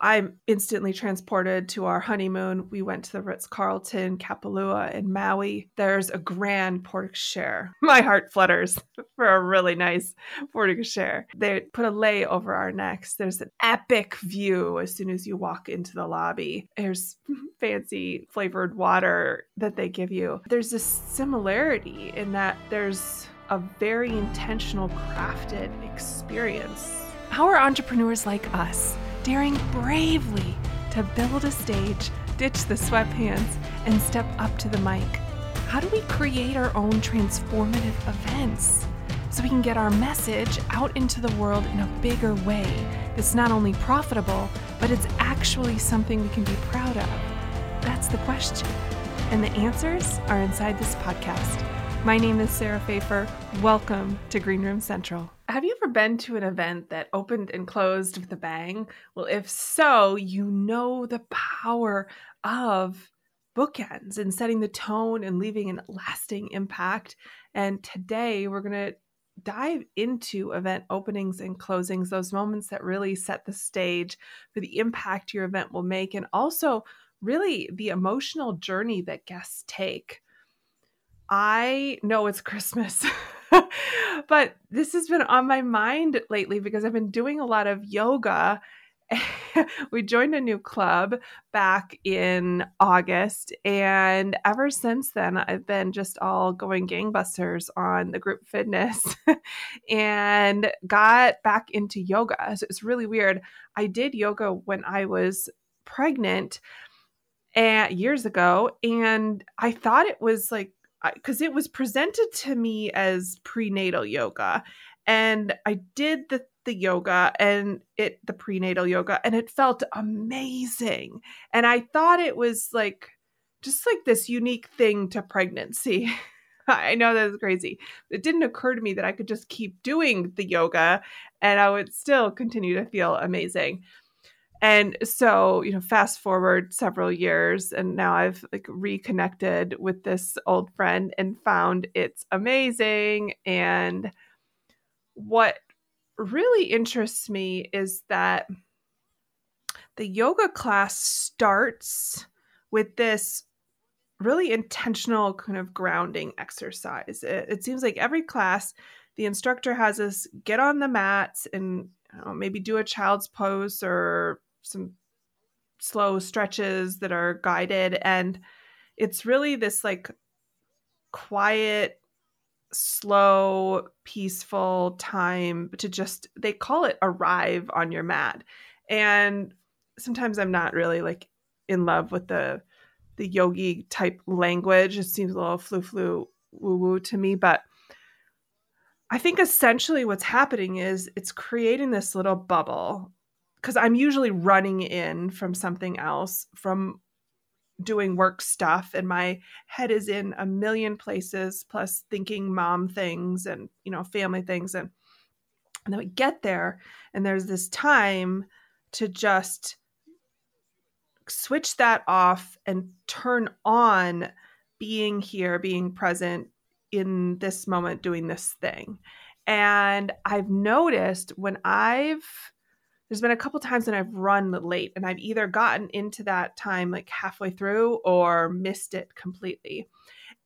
I'm instantly transported to our honeymoon. We went to the Ritz Carlton, Kapalua, in Maui. There's a grand porte. My heart flutters for a really nice porte. They put a lei over our necks. There's an epic view as soon as you walk into the lobby. There's fancy flavored water that they give you. There's a similarity in that there's a very intentional, crafted experience. How are entrepreneurs like us daring bravely to build a stage, ditch the sweatpants, and step up to the mic? How do we create our own transformative events so we can get our message out into the world in a bigger way that's not only profitable, but it's actually something we can be proud of? That's the question. And the answers are inside this podcast. My name is Sarah Fejfar. Welcome to Greenroom Central. Have you ever been to an event that opened and closed with a bang? Well, if so, you know the power of bookends and setting the tone and leaving a lasting impact. And today we're going to dive into event openings and closings, those moments that really set the stage for the impact your event will make, and also really the emotional journey that guests take. I know it's Christmas, but this has been on my mind lately because I've been doing a lot of yoga. we joined a new club back in August, and ever since then, I've been just all going gangbusters on the group fitness and got back into yoga. So it's really weird. I did yoga when I was pregnant and years ago, and I thought it was like because it was presented to me as prenatal yoga and i did the the yoga and it the prenatal yoga and it felt amazing and i thought it was like just like this unique thing to pregnancy. I know that's crazy it didn't occur to me that i could just keep doing the yoga and i would still continue to feel amazing and so you know fast forward several years and now i've like reconnected with this old friend and found it's amazing. And what really interests me is that the yoga class starts with this really intentional kind of grounding exercise. It, it seems like every class the instructor has us get on the mats and know, maybe do a child's pose or some slow stretches that are guided. And it's really this like quiet slow peaceful time to just they call it arrive on your mat. And sometimes i'm not really like in love with the the yogi type language. It seems a little flu flu woo woo to me but i think essentially what's happening is it's creating this little bubble because I'm usually running in from something else, from doing work stuff, and my head is in a million places, plus thinking mom things and you know family things, and and then we get there, and there's this time to just switch that off and turn on being here, being present in this moment, doing this thing. And I've noticed when I've there's been a couple times when I've run late and I've either gotten into that time like halfway through or missed it completely.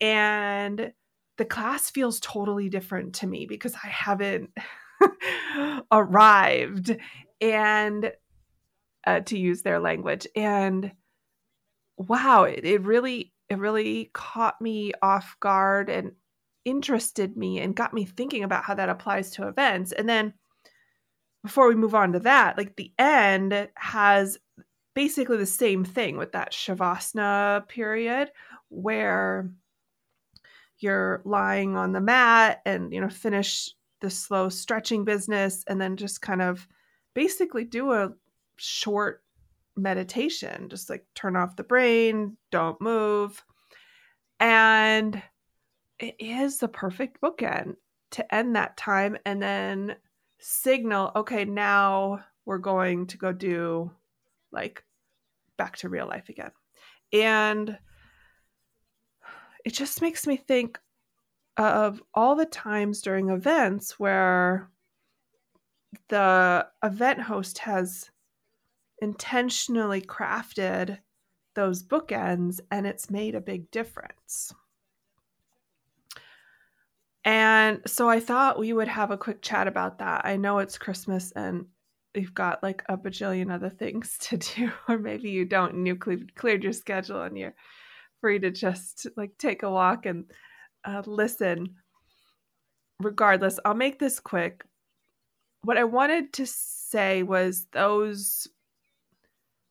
And the class feels totally different to me because I haven't arrived and uh, to use their language. And wow, it, it really, it really caught me off guard and interested me and got me thinking about how that applies to events. And then before we move on to that, like the end has basically the same thing with that shavasana period where you're lying on the mat and you know finish the slow stretching business and then just kind of basically do a short meditation. Just like turn off the brain don't move. And it is the perfect bookend to end that time and then signal, okay, now we're going to go do like back to real life again. And it just makes me think of all the times during events where the event host has intentionally crafted those bookends and it's made a big difference. And so I thought we would have a quick chat about that. I know it's Christmas and you've got like a bajillion other things to do, or maybe you don't and you cleared your schedule and you're free to just like take a walk and uh, listen. Regardless, I'll make this quick. What I wanted to say was those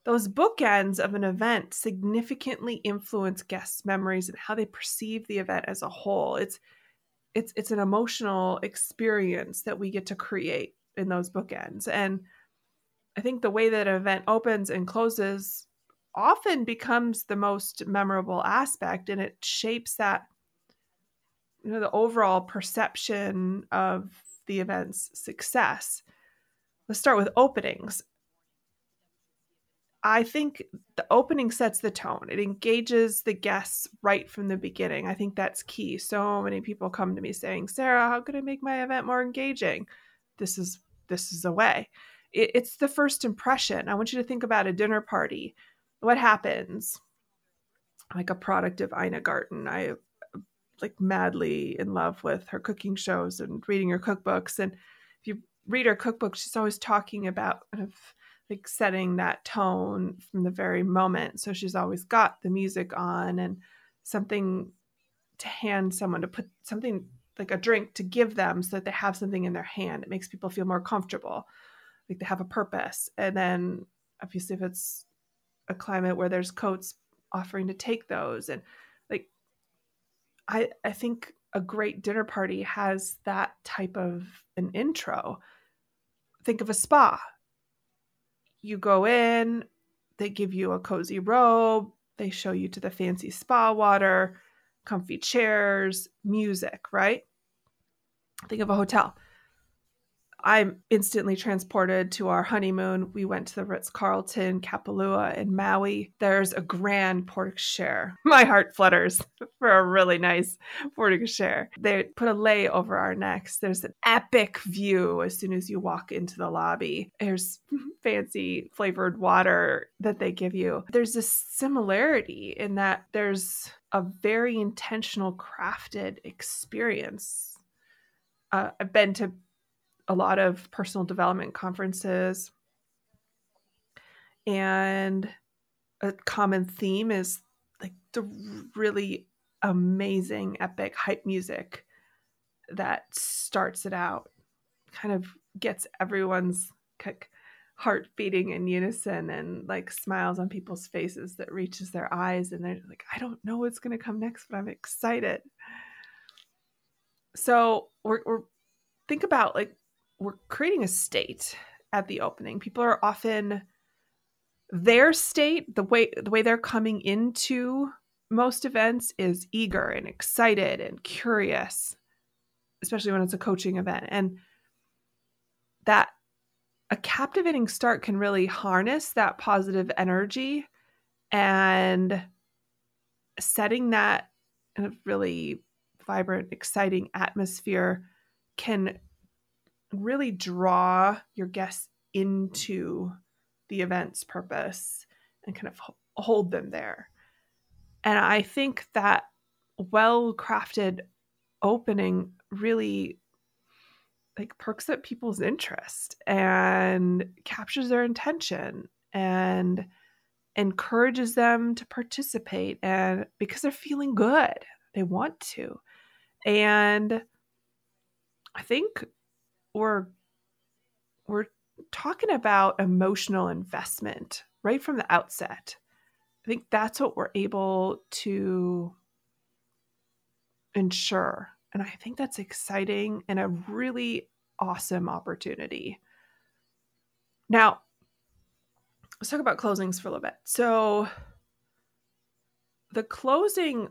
those bookends of an event significantly influence guests' memories and how they perceive the event as a whole. It's it's it's an emotional experience that we get to create in those bookends. And I think the way that an event opens and closes often becomes the most memorable aspect and it shapes that you know the overall perception of the event's success. Let's start with openings. I think the opening sets the tone. It engages the guests right from the beginning. I think that's key. So many people come to me saying, "Sarah, how can I make my event more engaging?" This is this is a way. It, it's the first impression. I want you to think about a dinner party. What happens? Like a product of Ina Garten. I like madly in love with her cooking shows and reading her cookbooks. And if you read her cookbook, she's always talking about kind of like setting that tone from the very moment. So she's always got the music on and something to hand someone to put something like a drink to give them so that they have something in their hand. It makes people feel more comfortable, like they have a purpose. And then obviously if it's a climate where there's coats offering to take those and like I I think a great dinner party has that type of an intro. Think of a spa you go in, they give you a cozy robe, they show you to the fancy spa water, comfy chairs, music, right? Think of a hotel. I'm instantly transported to our honeymoon. We went to the Ritz Carlton, Kapalua in Maui. There's a grand cochere. My heart flutters for a really nice cochere. They put a lei over our necks. There's an epic view as soon as you walk into the lobby. There's fancy flavored water that they give you. There's a similarity in that there's a very intentional crafted experience. Uh, I've been to a lot of personal development conferences. And a common theme is like the really amazing, epic hype music that starts it out, kind of gets everyone's heart beating in unison and like smiles on people's faces that reaches their eyes. And they're like, I don't know what's going to come next, but I'm excited. So we're, we're think about like we're creating a state at the opening. People are often their state, the way the way they're coming into most events is eager and excited and curious, especially when it's a coaching event. And that a captivating start can really harness that positive energy and setting that in a really vibrant, exciting atmosphere can really draw your guests into the event's purpose and kind of hold them there. And I think that well crafted opening really like perks up people's interest and captures their intention and encourages them to participate and because they're feeling good they want to and i think we're we're talking about emotional investment right from the outset. I think that's what we're able to ensure. And I think that's exciting and a really awesome opportunity. Now, let's talk about closings for a little bit. So, the closing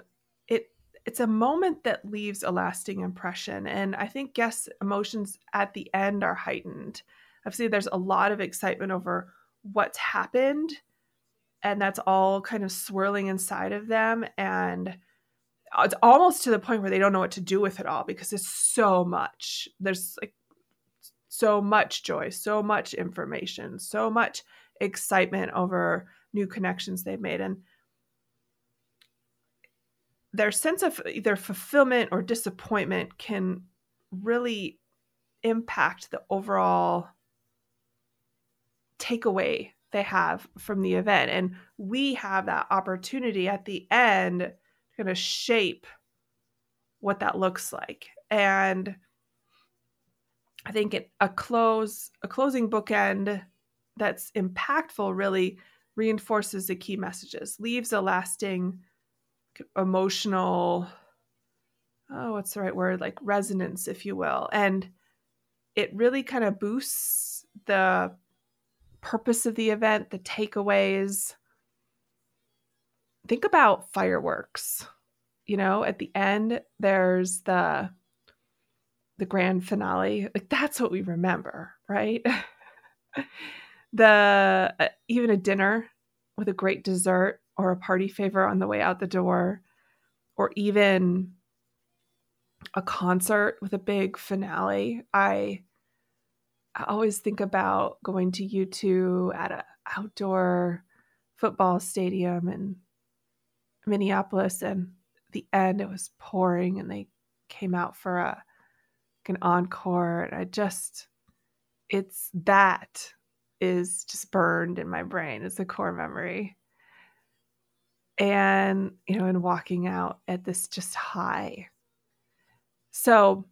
it's a moment that leaves a lasting impression. And I think guests' emotions at the end are heightened. Obviously, there's a lot of excitement over what's happened, and that's all kind of swirling inside of them. And it's almost to the point where they don't know what to do with it all because it's so much. There's like so much joy, so much information, so much excitement over new connections they've made. And their sense of either fulfillment or disappointment can really impact the overall takeaway they have from the event. And we have that opportunity at the end to kind of shape what that looks like. And I think it, a close a closing bookend that's impactful really reinforces the key messages, leaves a lasting emotional oh what's the right word? Like resonance if you will. And it really kind of boosts the purpose of the event the takeaways. Think about fireworks you know? At the end there's the the grand finale. Like that's what we remember right? The uh, even a dinner with a great dessert or a party favor on the way out the door or even a concert with a big finale i I always think about going to U2 at an outdoor football stadium in Minneapolis and the end it was pouring and they came out for a an encore and I just it's that is just burned in my brain. It's a core memory. And, you know, and walking out at this just high. So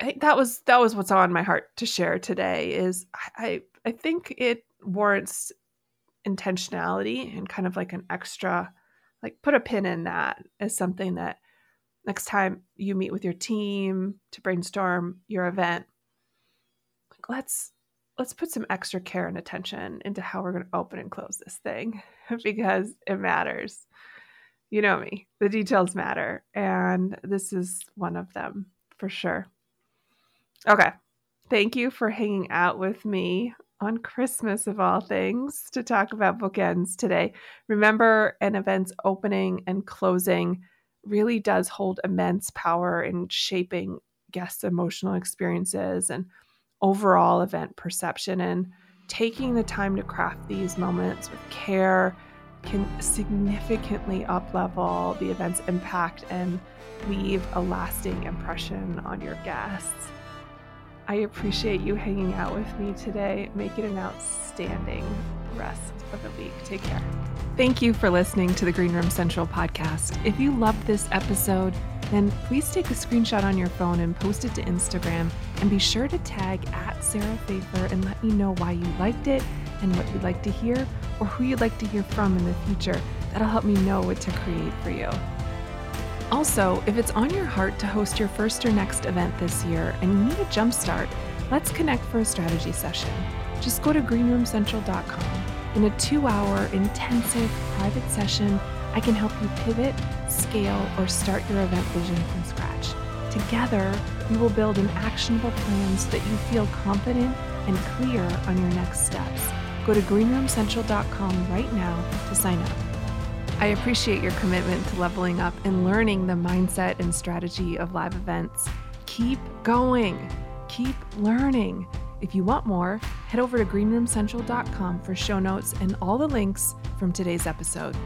I think that was that was what's on my heart to share today is I I think it warrants intentionality and kind of like an extra like put a pin in that as something that next time you meet with your team to brainstorm your event like let's let's put some extra care and attention into how we're going to open and close this thing because it matters. You know me, the details matter. And this is one of them for sure. Okay. Thank you for hanging out with me on Christmas, of all things, to talk about bookends today. Remember, an event's opening and closing really does hold immense power in shaping guests' emotional experiences and overall event perception. And taking the time to craft these moments with care can significantly uplevel the event's impact and leave a lasting impression on your guests. I appreciate you hanging out with me today. Make it an outstanding rest of the week. Take care. Thank you for listening to the Greenroom Central podcast. If you loved this episode, then please take a screenshot on your phone and post it to Instagram. And be sure to tag at Sarah Fejfar and let me know why you liked it and what you'd like to hear or who you'd like to hear from in the future. That'll help me know what to create for you. Also, if it's on your heart to host your first or next event this year and you need a jumpstart, let's connect for a strategy session. Just go to greenroomcentral.com. In a two hour intensive private session, I can help you pivot, scale, or start your event vision from scratch. Together, we will build an actionable plan so that you feel confident and clear on your next steps. Go to greenroomcentral.com right now to sign up. I appreciate your commitment to leveling up and learning the mindset and strategy of live events. Keep going, keep learning. If you want more, head over to greenroomcentral.com for show notes and all the links from today's episode.